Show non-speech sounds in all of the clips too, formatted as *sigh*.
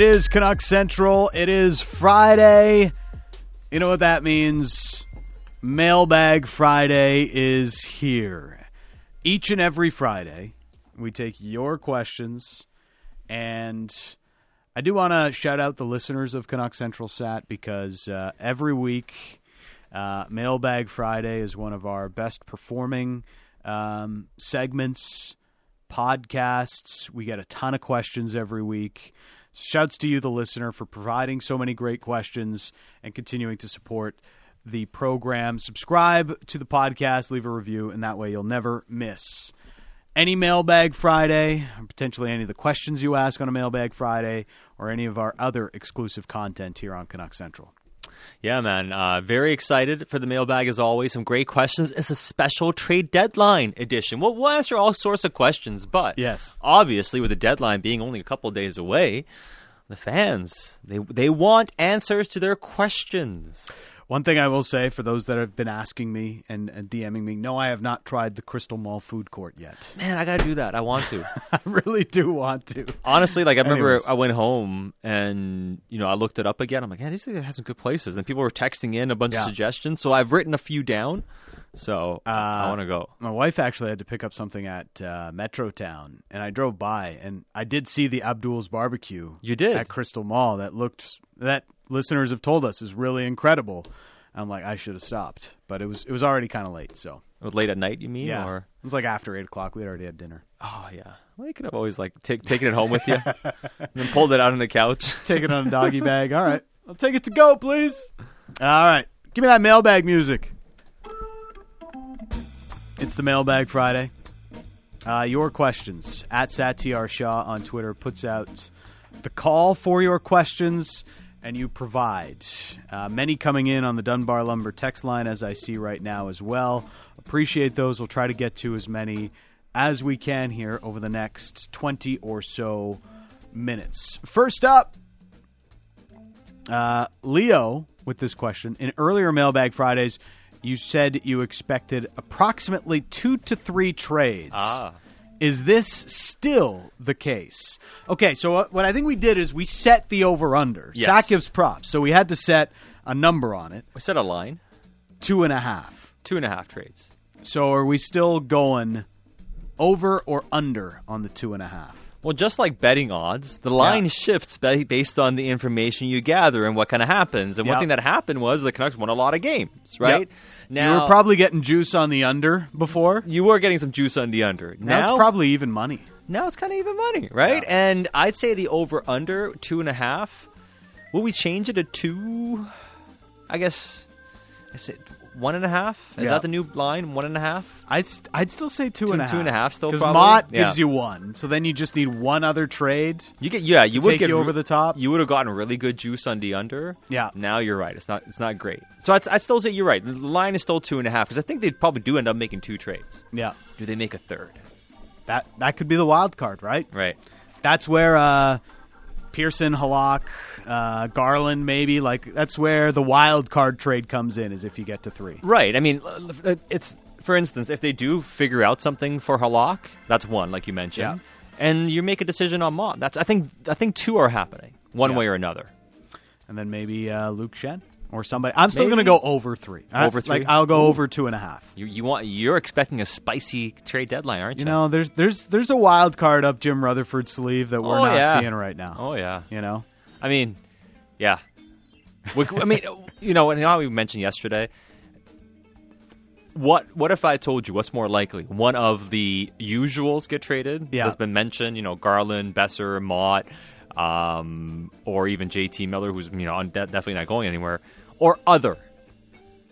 It is Canuck Central. It is Friday. You know what that means? Mailbag Friday is here. Each and every Friday, we take your questions, and I do want to shout out the listeners of Canuck Central Sat because uh, every week, uh, Mailbag Friday is one of our best performing um, segments, podcasts. We get a ton of questions every week. Shouts to you, the listener, for providing so many great questions and continuing to support the program. Subscribe to the podcast, leave a review, and that way you'll never miss any Mailbag Friday, potentially any of the questions you ask on a Mailbag Friday, or any of our other exclusive content here on Canuck Central. Yeah, man. Uh, very excited for the mailbag as always. Some great questions. It's a special trade deadline edition. We'll, we'll answer all sorts of questions, but Yes. obviously, with the deadline being only a couple days away, the fans they they want answers to their questions. One thing I will say for those that have been asking me and, and DMing me, no, I have not tried the Crystal Mall food court yet. Man, I gotta do that. I want to. *laughs* I really do want to. Honestly, like I remember, Anyways. I went home and you know I looked it up again. I'm like, yeah, these things have some good places, and people were texting in a bunch Yeah. of suggestions. So I've written a few down. So I Uh, want to go. My wife actually had to pick up something at uh, Metrotown, and I drove by, and I did see the Abdul's barbecue. You did? at Crystal Mall. That looked that listeners have told us is really incredible. I'm like, I should have stopped, but it was it was already kind of late. So it was Late at night, you mean? yeah, Or it was like after eight o'clock. We had already had dinner. oh yeah, well, you could have always like take taken it home with you, *laughs* and then pulled it out on the couch. Take it on a doggy bag. All right, I'll take it to go, please. All right, give me that mailbag music. It's the mailbag Friday. Uh, your questions at Satiar Shah on Twitter puts out the call for your questions, and you provide uh, many coming in on the Dunbar Lumber text line as I see right now as well. Appreciate those. We'll try to get to as many as we can here over the next twenty or so minutes. First up, uh, Leo with this question. In earlier Mailbag Fridays, you said you expected approximately two to three trades. Ah. Is this still the case? Okay, so what, what I think we did is we set the over under. Yes. Sack gives props, so we had to set a number on it, We set a line, two and a half. two and a half trades. So are we still going over or under on the two and a half? Well, just like betting odds, the line Yeah. shifts based on the information you gather and what kind of happens. And one thing that happened was the Canucks won a lot of games, right? Yep. Now you were probably getting juice on the under before. you were getting some juice on the under. Now, Now it's probably even money. now it's kind of even money, right? And I'd say the over under two and a half. Will we change it to two? I guess. I said one and a half. Is Yeah. that the new line? One and a half. I'd, st- I'd still say two and a half. two and a half still Because probably? Motte Yeah. gives you one. So then you just need one other trade. You get yeah. You would take get you over the top? You would have gotten really good juice on the under. Yeah. Now you're right. It's not. It's not great. So I'd, I'd still say you're right. The line is still two and a half because I think they probably do end up making two trades. Yeah. Do they make a third? That that could be the wild card, right? Right. That's where uh, Pearson, Halak, uh, Garland, maybe like that's where the wild card trade comes in. Is if you get to three. Right. I mean, uh, it's for instance, if they do figure out something for Halak, that's one, like you mentioned, and you make a decision on Motte. That's I think I think two are happening one Yeah. way or another. and then maybe uh, Luke Schenn or somebody. I'm still going to go over three. I- Over three? Like I'll go over two and a half. You you want you're expecting a spicy trade deadline, aren't you? You know, there's there's there's a wild card up Jim Rutherford's sleeve that we're Oh, not yeah. seeing right now. Oh yeah. You know, I mean, yeah. We- I mean, *laughs* you know, and we mentioned yesterday. What what if I told you what's more likely? One of the usuals get traded Yeah. that's been mentioned. You know, Garland, Boeser, Motte, um, or even JT Miller, who's you know definitely not going anywhere, or other.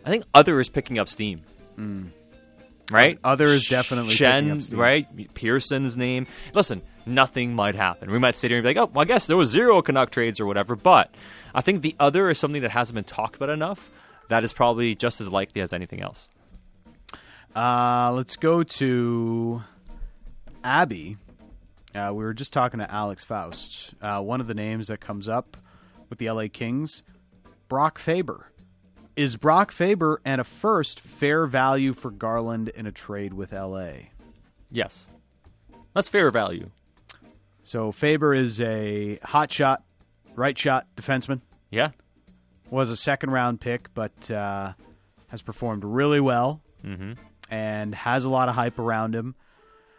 I think other is picking up steam. Right, Other is definitely Schenn, picking up steam. right? Pearson's name. Listen, nothing might happen. We might sit here and be like, oh, well, I guess there was zero Canuck trades or whatever. But I think the other is something that hasn't been talked about enough. That is probably just as likely as anything else. Uh, let's go to Abby. Uh, we were just talking to Alex Faust. Uh, one of the names that comes up with the LA Kings, Brock Faber. Is Brock Faber and a first fair value for Garland in a trade with LA? Yes, that's fair value. So Faber is a hot shot, right shot defenseman. Yeah. Was a second round pick, but uh, has performed really well Mm-hmm. and has a lot of hype around him.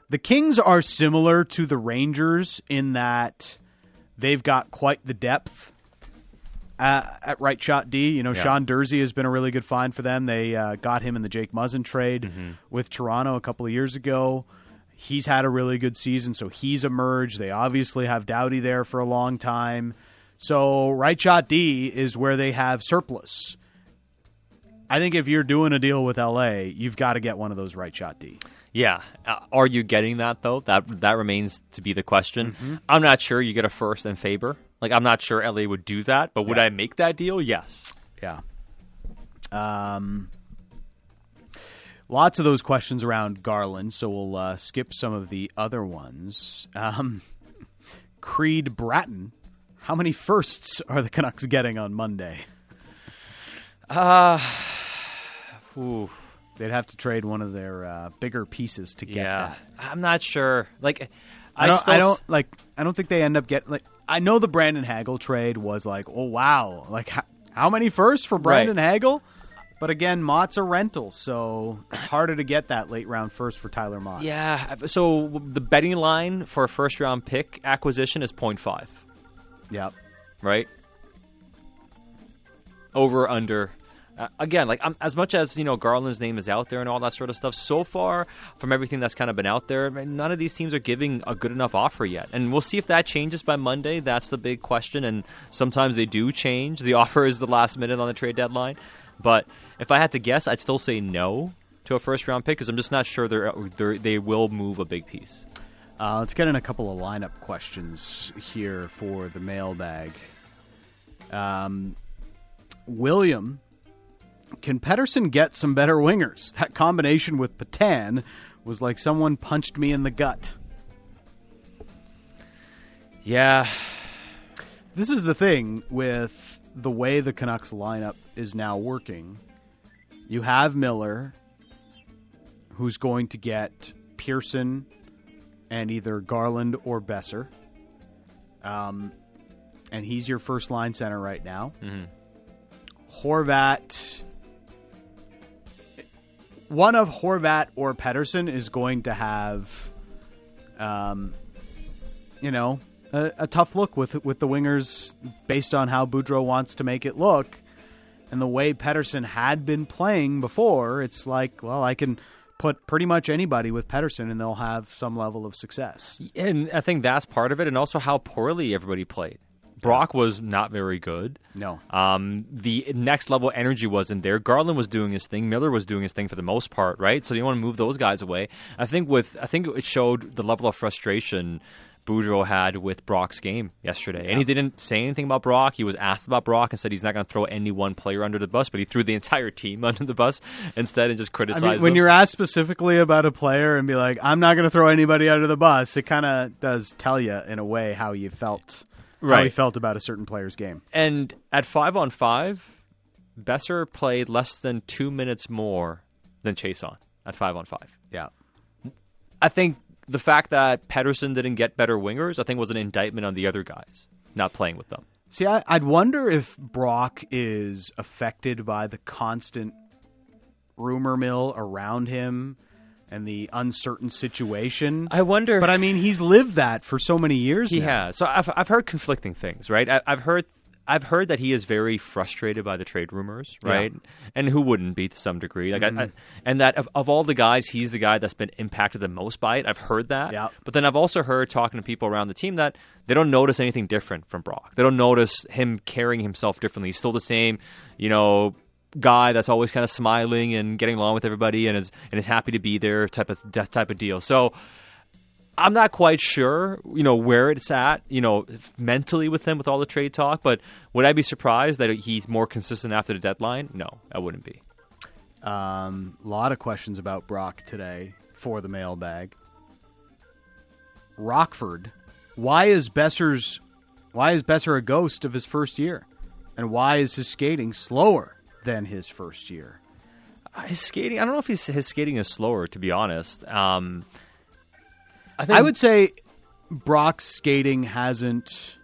The Kings are similar to the Rangers in that they've got quite the depth at, at right shot D. You know, Yeah. Sean Durzi has been a really good find for them. They uh, got him in the Jake Muzzin trade with Toronto a couple of years ago. He's had a really good season, so he's emerged. They obviously have Doughty there for a long time. So right shot D is where they have surplus. I think if you're doing a deal with LA, you've got to get one of those right shot D. Yeah. Uh, are you getting that though? That that remains to be the question. Mm-hmm. I'm not sure you get a first and Faber. Like I'm not sure LA would do that, but would Yeah. I make that deal? Yes. Yeah. Um, lots of those questions around Garland, so we'll uh, skip some of the other ones. Um, *laughs* Creed Bratton, how many firsts are the Canucks getting on Monday? Uh ooh, They'd have to trade one of their uh, bigger pieces to get yeah. that. I'm not sure. Like I I'd don't, still I don't like. I don't think they end up getting like. I know the Brandon Hagel trade was like, oh wow, like how, how many firsts for Brandon Hagel? But again, Motte's a rental, so it's harder to get that late round first for Tyler Motte. Yeah. So the betting line for a first round pick acquisition is 0.5, Yep. right? Over under. Uh, again, like um, as much as you know, Garland's name is out there and all that sort of stuff. So far, from everything that's kind of been out there, none of these teams are giving a good enough offer yet. And we'll see if that changes by Monday. That's the big question. And sometimes they do change. The *laughs* offer is the last minute on the trade deadline. But if I had to guess, I'd still say no to a first round pick because I'm just not sure they're, they're they will move a big piece. Uh, let's get in a couple of lineup questions here for the mailbag. Um, William, can Pettersson get some better wingers? That combination with Patan was like someone punched me in the gut. Yeah, This is the thing with the way the Canucks lineup is now working. You have Miller, who's going to get Pearson and either Garland or Boeser. Um, and he's your first line center right now. Horvat. One of Horvat or Pettersson is going to have, um, you know, a, a tough look with with the wingers based on how Boudreau wants to make it look, and the way Pettersson had been playing before. It's like, well, I can put pretty much anybody with Pettersson, and they'll have some level of success. and I think that's part of it, and also how poorly everybody played. Brock was not very good. No, Um, the next level energy wasn't there. Garland was doing his thing. Miller was doing his thing for the most part, right? So you want to move those guys away. I think with I think it showed the level of frustration Boudreau had with Brock's game yesterday, and he didn't say anything about Brock. He was asked about Brock and said he's not going to throw any one player under the bus, but he threw the entire team *laughs* under the bus instead and just I criticized mean, when them. you're asked specifically about a player and be like, "I'm not going to throw anybody under the bus," it kind of does tell you in a way how you felt, how he felt about a certain player's game. And at five on five, Boeser played less than two minutes more than Chase on at five on five. Yeah, I think the fact that Pettersson didn't get better wingers, I think, was an indictment on the other guys not playing with them. See, I, I'd wonder if Brock is affected by the constant rumor mill around him and the uncertain situation. I wonder. but I mean, he's lived that for so many years. he now. has. So I've I've heard conflicting things, right? I, I've heard. I've heard that he is very frustrated by the trade rumors, right? And who wouldn't be to some degree? Like, I, I, mm-hmm. and that of, of all the guys, he's the guy that's been impacted the most by it. I've heard that. Yeah. But then I've also heard talking to people around the team that they don't notice anything different from Brock. They don't notice him carrying himself differently. He's still the same, you know, guy that's always kind of smiling and getting along with everybody and is and is happy to be there type of that type of deal. So I'm not quite sure, you know, where it's at, you know, mentally with him with all the trade talk. But would I be surprised that he's more consistent after the deadline? No, I wouldn't be. A um, lot of questions about Brock today for the mailbag. Rockford, why is Boeser's why is Boeser a ghost of his first year, and why is his skating slower than his first year? Uh, His skating, I don't know if he's, his skating is slower, to be honest. Um, I think I would say Brock's skating hasn't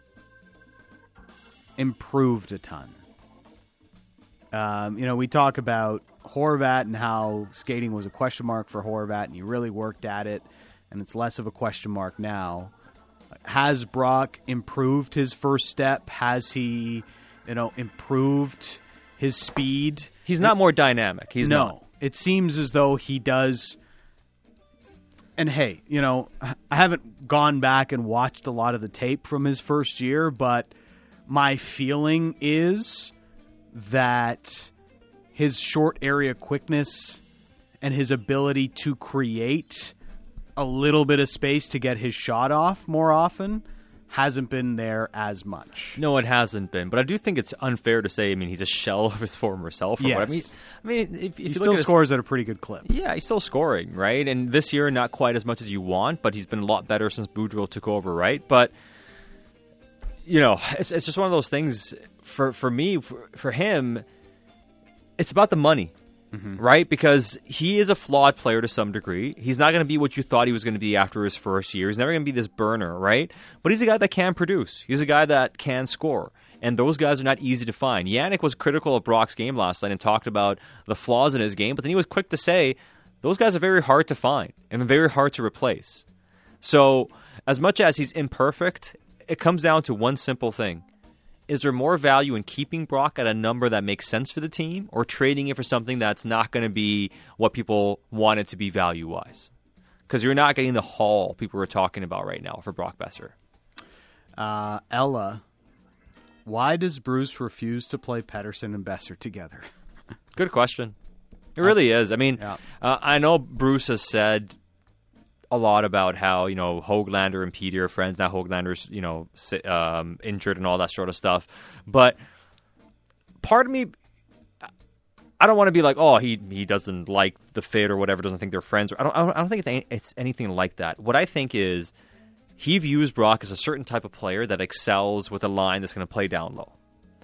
improved a ton. Um, you know, we talk about Horvat and how skating was a question mark for Horvat, and he really worked at it, and it's less of a question mark now. Has Brock improved his first step? Has he, you know, improved his speed? He's not more dynamic. He's no. not. It seems as though he does. And hey, you know, I haven't gone back and watched a lot of the tape from his first year, but my feeling is that his short area quickness and his ability to create a little bit of space to get his shot off more often hasn't been there as much. No, it hasn't been. But I do think it's unfair to say. I mean, he's a shell of his former self. Yes. I mean, I mean, if, if He you still look at his- scores at a pretty good clip. Yeah, he's still scoring, right? And this year, not quite as much as you want, but he's been a lot better since Boudreau took over, right? But you know, it's, it's just one of those things. For for me, for, for him, it's about the money, Mm-hmm. right? Because he is a flawed player to some degree. He's not going to be what you thought he was going to be after his first year. He's never going to be this burner, right? But he's a guy that can produce. He's a guy that can score. And those guys are not easy to find. Yannick was critical of Brock's game last night and talked about the flaws in his game, but then he was quick to say those guys are very hard to find and very hard to replace. So, as much as he's imperfect, it comes down to one simple thing. Is there more value in keeping Brock at a number that makes sense for the team or trading it for something that's not going to be what people want it to be value wise? Because you're not getting the haul people are talking about right now for Brock Boeser. Uh, Ella, why does Bruce refuse to play Pettersson and Boeser together? *laughs* Good question. It really is. I mean, Yeah. uh, I know Bruce has said a lot about how you know Hoglander and Petey are friends. Now Hoglander's you know um, injured and all that sort of stuff. But part of me, I don't want to be like, oh, he he doesn't like the fit or whatever, doesn't think they're friends. I don't. I don't, think it's, it's anything like that. What I think is he views Brock as a certain type of player that excels with a line that's going to play down low.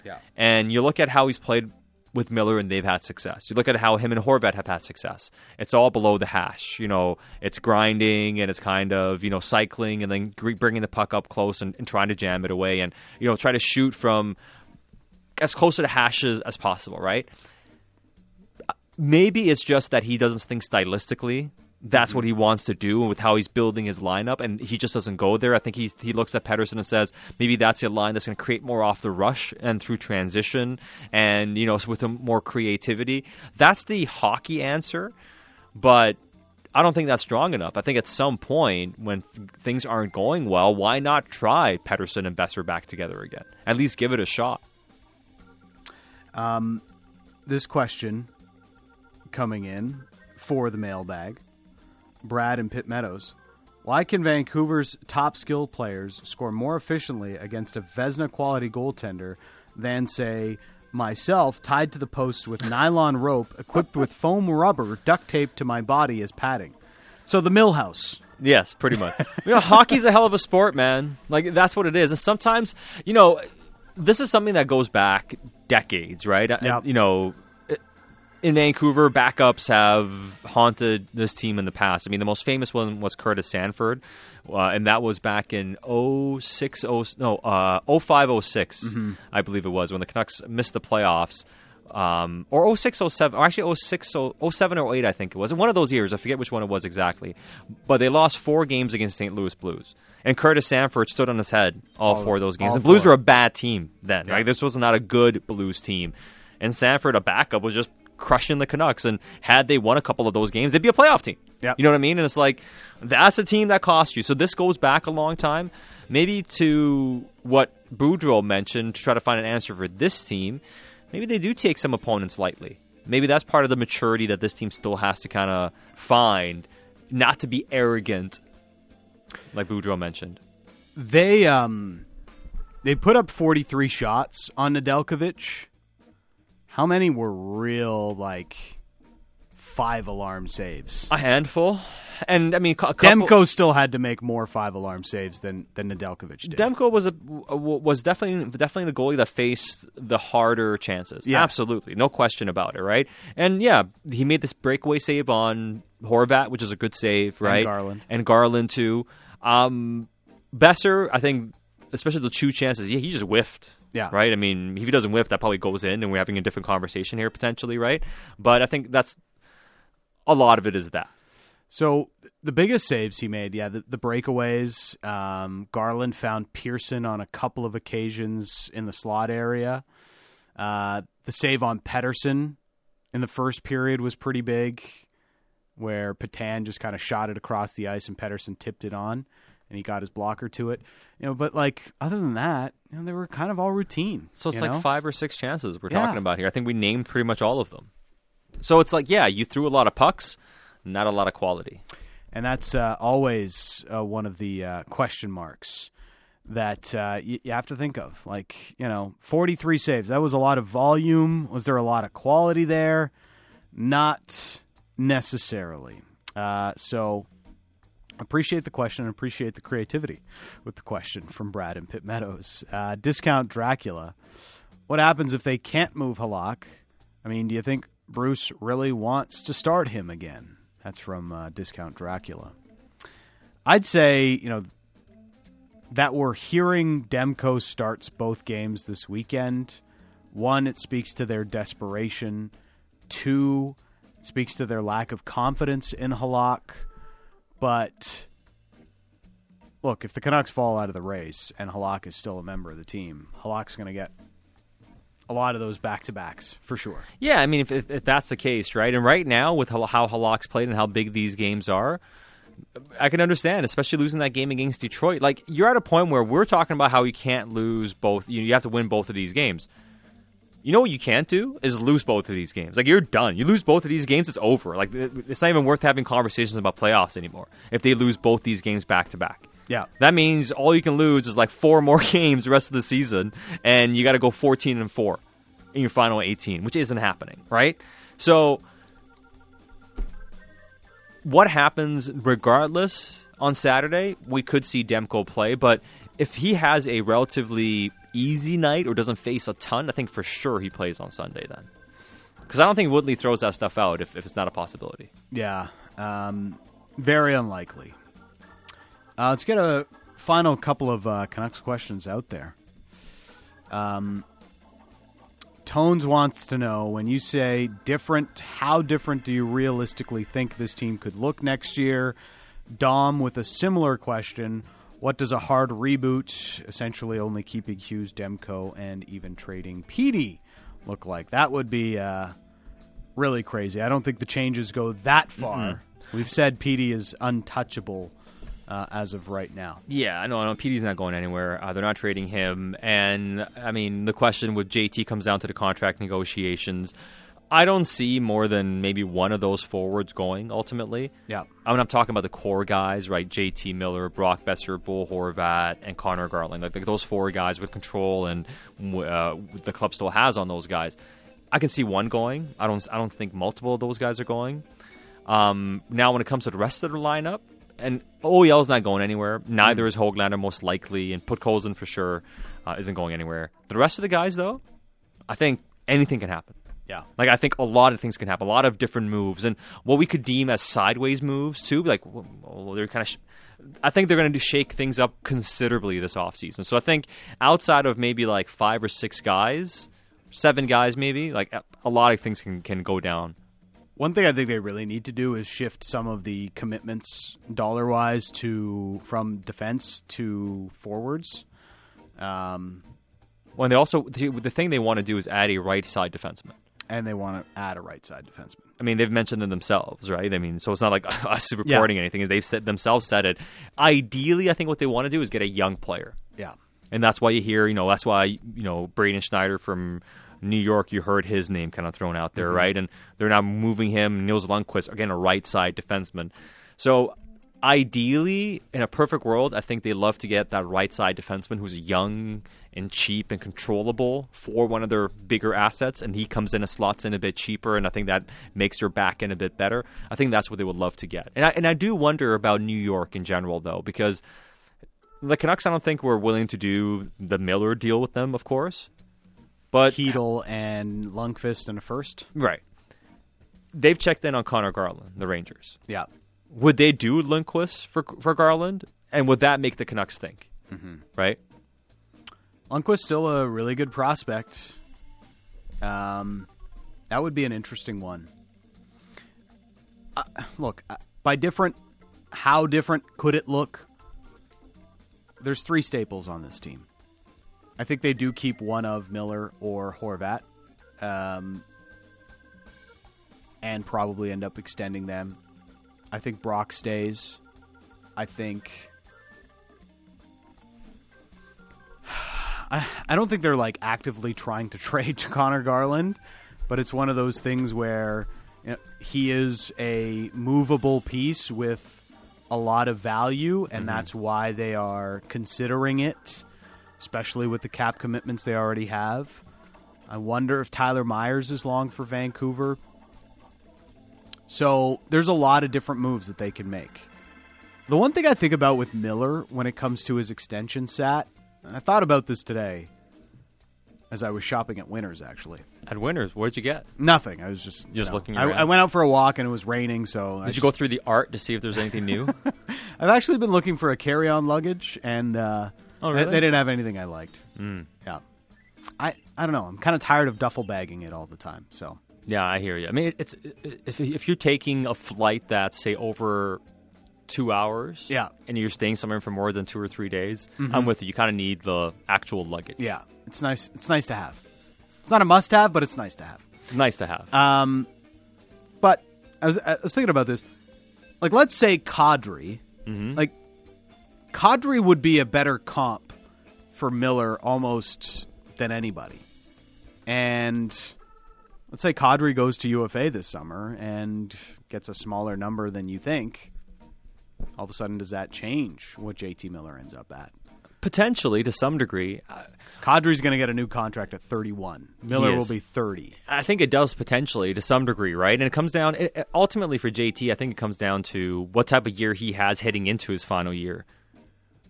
Yeah. And you look at how he's played with Miller and they've had success. You look at how him and Horvat have had success. It's all below the hash. You know, it's grinding and it's kind of, you know, cycling and then bringing the puck up close and, and trying to jam it away and, you know, try to shoot from as close to the hashes as possible, right? Uh, maybe it's just that he doesn't think stylistically that's what he wants to do and with how he's building his lineup and he just doesn't go there. I think he he looks at Pettersson and says maybe that's a line that's going to create more off the rush and through transition and you know with more creativity. That's the hockey answer, but I don't think that's strong enough. I think at some point when th- things aren't going well, why not try Pettersson and Boeser back together again? At least give it a shot. Um This question coming in for the mailbag. Brad and Pitt Meadows. Why can Vancouver's top skilled players score more efficiently against a Vezina quality goaltender than, say, myself tied to the post with nylon rope equipped with foam rubber duct taped to my body as padding? So the Millhouse. Yes, pretty much. you know, hockey's a hell of a sport, man. Like that's what it is. And sometimes, you know, this is something that goes back decades, right? Yep. You know, in Vancouver, backups have haunted this team in the past. I mean, the most famous one was Curtis Sanford, uh, and that was back in 06, 0, no, uh, 05, 6, I believe it was, when the Canucks missed the playoffs. Um, or 06, 07, or actually 06, 07 or 08, I think it was. In one of those years, I forget which one it was exactly. But they lost four games against St. Louis Blues. And Curtis Sanford stood on his head all, All- four of those games. The Blues four. were a bad team then, Yeah. right? This was not a good Blues team. And Sanford, a backup, was just crushing the Canucks. And had they won a couple of those games, they'd be a playoff team. Yep. You know what I mean? And it's like, that's a team that cost you. So this goes back a long time. Maybe to what Boudreau mentioned, to try to find an answer for this team, maybe they do take some opponents lightly. Maybe that's part of the maturity that this team still has to kind of find, not to be arrogant, like Boudreau mentioned. They um they put up 43 shots on Nedeljkovic. How many were real like five alarm saves? A handful. And I mean, a couple, Demko still had to make more five alarm saves than than Nedeljkovic did. Demko was a was definitely definitely the goalie that faced the harder chances. Yeah. Absolutely, no question about it, right? And yeah, he made this breakaway save on Horvat, which is a good save, right? And Garland. and Garland too. Um, Boeser, I think, especially the two chances, yeah, he just whiffed. Yeah. Right? I mean, if he doesn't whiff, that probably goes in, and we're having a different conversation here potentially, right? But I think that's a lot of it is that. So the biggest saves he made, yeah, the, the breakaways. Um, Garland found Pearson on a couple of occasions in the slot area. Uh, the save on Pettersson in the first period was pretty big, where Petan just kind of shot it across the ice and Pettersson tipped it on, and he got his blocker to it. You know, but like other than that, you know, they were kind of all routine. So it's like know? five or six chances we're Yeah. talking about here. I think we named pretty much all of them. So it's like, yeah, you threw a lot of pucks, not a lot of quality. and that's uh, always uh, one of the uh, question marks that uh, y- you have to think of. Like you know, forty three saves. That was a lot of volume. Was there a lot of quality there? Not necessarily. Uh, so appreciate the question and appreciate the creativity with the question from Brad and Pitt Meadows. Uh, discount Dracula. What happens if they can't move Halak? I mean, do you think Bruce really wants to start him again? That's from uh, Discount Dracula. I'd say, you know, that we're hearing Demko starts both games this weekend. One, it speaks to their desperation. Two, it speaks to their lack of confidence in Halak. But look, if the Canucks fall out of the race and Halak is still a member of the team, Halak's going to get a lot of those back to backs for sure. Yeah, I mean, if, if, if that's the case, right? And right now, with how, Halak's played and how big these games are, I can understand, especially losing that game against Detroit. Like, you're at a point where we're talking about how you can't lose both. You, you have to win both of these games. You know what you can't do is lose both of these games. Like you're done. You lose both of these games, it's over. Like it's not even worth having conversations about playoffs anymore. If they lose both these games back to back, Yeah. that means all you can lose is like four *laughs* more games the rest of the season, and you got to go 14 and four in your final 18, which isn't happening, right? So, what happens regardless on Saturday? We could see Demko play, but if he has a relatively easy night or doesn't face a ton, I think for sure he plays on Sunday then. Because I don't think Woodley throws that stuff out if, if it's not a possibility. Yeah, um, very unlikely. Uh, let's get a final couple of uh, Canucks questions out there. Um, Tones wants to know when you say different, how different do you realistically think this team could look next year? Dom with a similar question. What does a hard reboot, essentially only keeping Hughes, Demko, and even trading PD, look like? That would be uh, really crazy. I don't think the changes go that far. We've said PD is untouchable uh, as of right now. Yeah, I know. I know. PD's not going anywhere. Uh, they're not trading him. And I mean, the question with JT comes down to the contract negotiations. I don't see more than maybe one of those forwards going ultimately. Yeah. I mean, I'm talking about the core guys, right? JT Miller, Brock Boeser, Bo Horvat, and Conor Garland. Like, like those four guys with control and uh, the club still has on those guys. I can see one going. I don't. I don't think multiple of those guys are going. Um, now, when it comes to the rest of the lineup, and OEL's not going anywhere. Neither is Hoglander, most likely, and Podkolzin for sure uh, isn't going anywhere. The rest of the guys, though, I think anything can happen. Yeah. Like I think a lot of things can happen, a lot of different moves, and what we could deem as sideways moves too. Like, well, they're kind of. Sh- I think they're going to shake things up considerably this offseason. So I think outside of maybe like five or six guys, seven guys maybe, like a lot of things can can go down. One thing I think they really need to do is shift some of the commitments dollar wise to from defense to forwards. Um, When they also the, the thing they want to do is add a right side defenseman. And they want to add a right side defenseman. I mean, they've mentioned it themselves, right? I mean, so it's not like *laughs* us reporting anything. They've said themselves said it. Ideally, I think what they want to do is get a young player, Yeah. and that's why you hear, you know, that's why you know Braden Schneider from New York. You heard his name kind of thrown out there, mm-hmm. right? And they're now moving him. Nils Lundkvist again, a right side defenseman. So ideally, in a perfect world, I think they love to get that right side defenseman who's young and cheap and controllable for one of their bigger assets, and he comes in and slots in a bit cheaper, and I think that makes your back end a bit better. I think that's what they would love to get, and I, and I do wonder about New York in general though, because the Canucks, I don't think were willing to do the Miller deal with them, of course, but Keedle and Lundkvist in a first. right. They've checked in on Conor Garland, the Rangers. Yeah. Would they do Lundkvist for for Garland, and would that make the Canucks think? Mm-hmm. Right? Lundkvist still a really good prospect. Um, that would be an interesting one. Uh, look, uh, by different, how different could it look? There's three staples on this team. I think they do keep one of Miller or Horvat, um, and probably end up extending them. I think Brock stays. I think. *sighs* I, I don't think they're like actively trying to *laughs* trade Conor Garland, but it's one of those things where you know, he is a movable piece with a lot of value, and mm-hmm. that's why they are considering it, especially with the cap commitments they already have. I wonder if Tyler Myers is long for Vancouver. So there's a lot of different moves that they can make. The one thing I think about with Miller when it comes to his extension sat, and I thought about this today as I was shopping at Winners actually. At Winners, what did you get? Nothing. I was just Just know, looking I, around. I went out for a walk and it was raining, so I Did you just- go through the art to see if there's anything new? *laughs* I've actually been looking for a carry-on luggage, and uh, Oh, they- really? they, didn't have anything I liked. Mm. Yeah, I I don't know. I'm kind of tired of duffel bagging it all the time. So Yeah, I hear you. I mean, it's if if you're taking a flight that's say over two hours, Yeah. and you're staying somewhere for more than two or three days, I'm with you. You kind of need the actual luggage. yeah, it's nice. It's nice to have. It's not a must-have, but it's nice to have. nice to have. Um, but I was, I was thinking about this. Like, let's say Kadri. Like, Kadri would be a better comp for Miller almost than anybody. And let's say Kadri goes to UFA this summer and gets a smaller number than you think. All of a sudden, does that change what JT Miller ends up at? Potentially, to some degree, I- Kadri's going to get a new contract at 31. Miller will be 30. I think it does potentially to some degree, right? And it comes down it, it- ultimately for JT. I think it comes down to what type of year he has heading into his final year,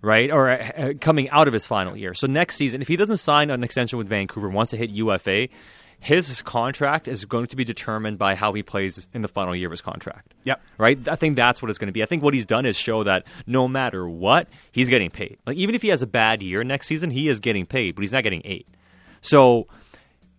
right? Or uh, uh, coming out of his final year. So next season, if he doesn't sign an extension with Vancouver, wants to hit UFA, his contract is going to be determined by how he plays in the final year of his contract. Yep. Right? I think that's what it's going to be. I think what he's done is show that no matter what, he's getting paid. Like even if he has a bad year next season, he is getting paid, but he's not getting eight. So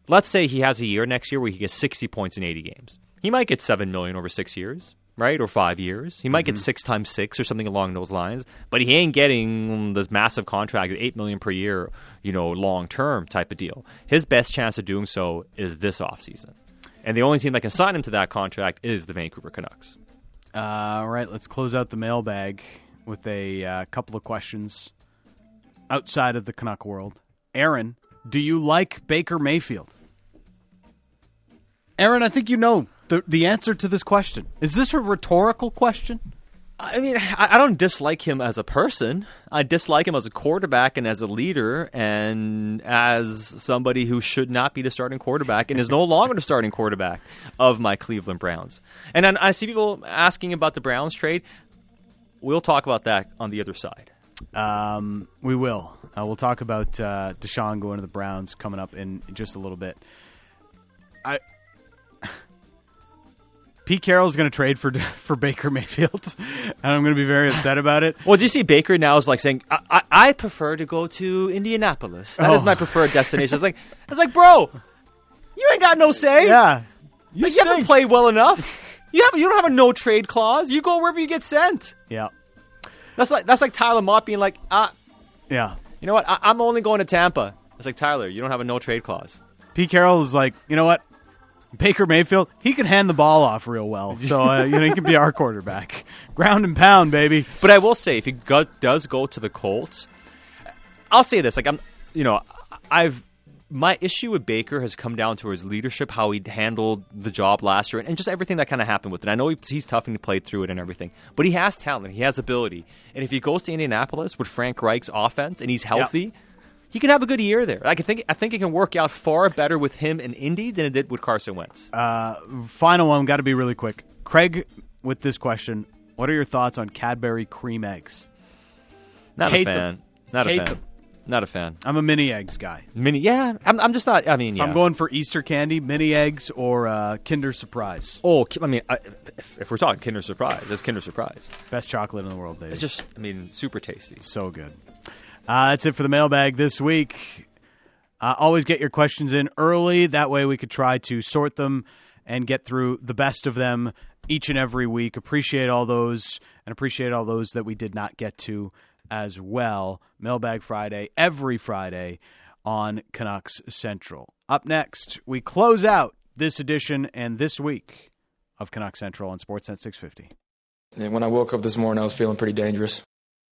let's say he has a year next year where he gets 60 points in 80 games. He might get 7 million over 6 years, right? Or 5 years. He might get 6 times 6 or something along those lines, but he ain't getting this massive contract 8 million per year, you know, long term type of deal. His best chance of doing so is this offseason. And the only team that can sign him to that contract is the Vancouver Canucks. Uh, all right, let's close out the mailbag with a uh, couple of questions outside of the Canuck world. Aaron, do you like Baker Mayfield? Aaron, I think you know the the answer to this question. Is this a rhetorical question? I mean, I, don't dislike him as a person. I dislike him as a quarterback and as a leader and as somebody who should not be the starting quarterback and is no *laughs* longer the starting quarterback of my Cleveland Browns. And then I see people asking about the Browns trade. We'll talk about that on the other side. Um, we will. Uh, we'll talk about uh, Deshaun going to the Browns coming up in just a little bit. I Pete Carroll is going to trade for *laughs* for Baker Mayfield, *laughs* and I'm going to be very upset about it. Well, do you see Baker now is like saying, I, I, I prefer to go to Indianapolis. That is Oh. my preferred destination. It's like, *laughs* it's like, bro, you ain't got no say. Yeah, you, Like, you haven't played well enough. You have you don't have a no trade clause. You go wherever you get sent. Yeah, That's like that's like Tyler Motte being like, ah, yeah. you know what? I, I'm only going to Tampa. It's like Tyler, you don't have a no trade clause. Pete Carroll is like, you know what? Baker Mayfield, he can hand the ball off real well, so uh, you know he can be our quarterback, *laughs* ground and pound, baby. But I will say, if he go, does go to the Colts, I'll say this: like I'm, you know, I've my issue with Baker has come down to his leadership, how he handled the job last year, and, and just everything that kind of happened with it. I know he, he's tough and he played through it and everything, but he has talent, he has ability, and if he goes to Indianapolis with Frank Reich's offense and he's healthy. He can have a good year there. Like, I think I think it can work out far better with him in Indy than it did with Carson Wentz. Uh, final one, got to be really quick. Craig, with this question, what are your thoughts on Cadbury cream eggs? Not hate a them. fan. Not a fan. them. Not a fan. I'm a mini eggs guy. Mini, yeah. I'm, I'm just not. I mean, If yeah. I'm going for Easter candy, mini eggs or uh, Kinder Surprise. Oh, I mean, I, if, if we're talking Kinder Surprise, it's Kinder Surprise. Best chocolate in the world, baby. It's just, I mean, super tasty. so good. Uh, that's it for the mailbag this week. Uh, always get your questions in early. That way we could try to sort them and get through the best of them each and every week. Appreciate all those and appreciate all those that we did not get to as well. Mailbag Friday, every Friday on Canucks Central. Up next, we close out this edition and this week of Canucks Central on Sportsnet 650. And when I woke up this morning, I was feeling pretty dangerous.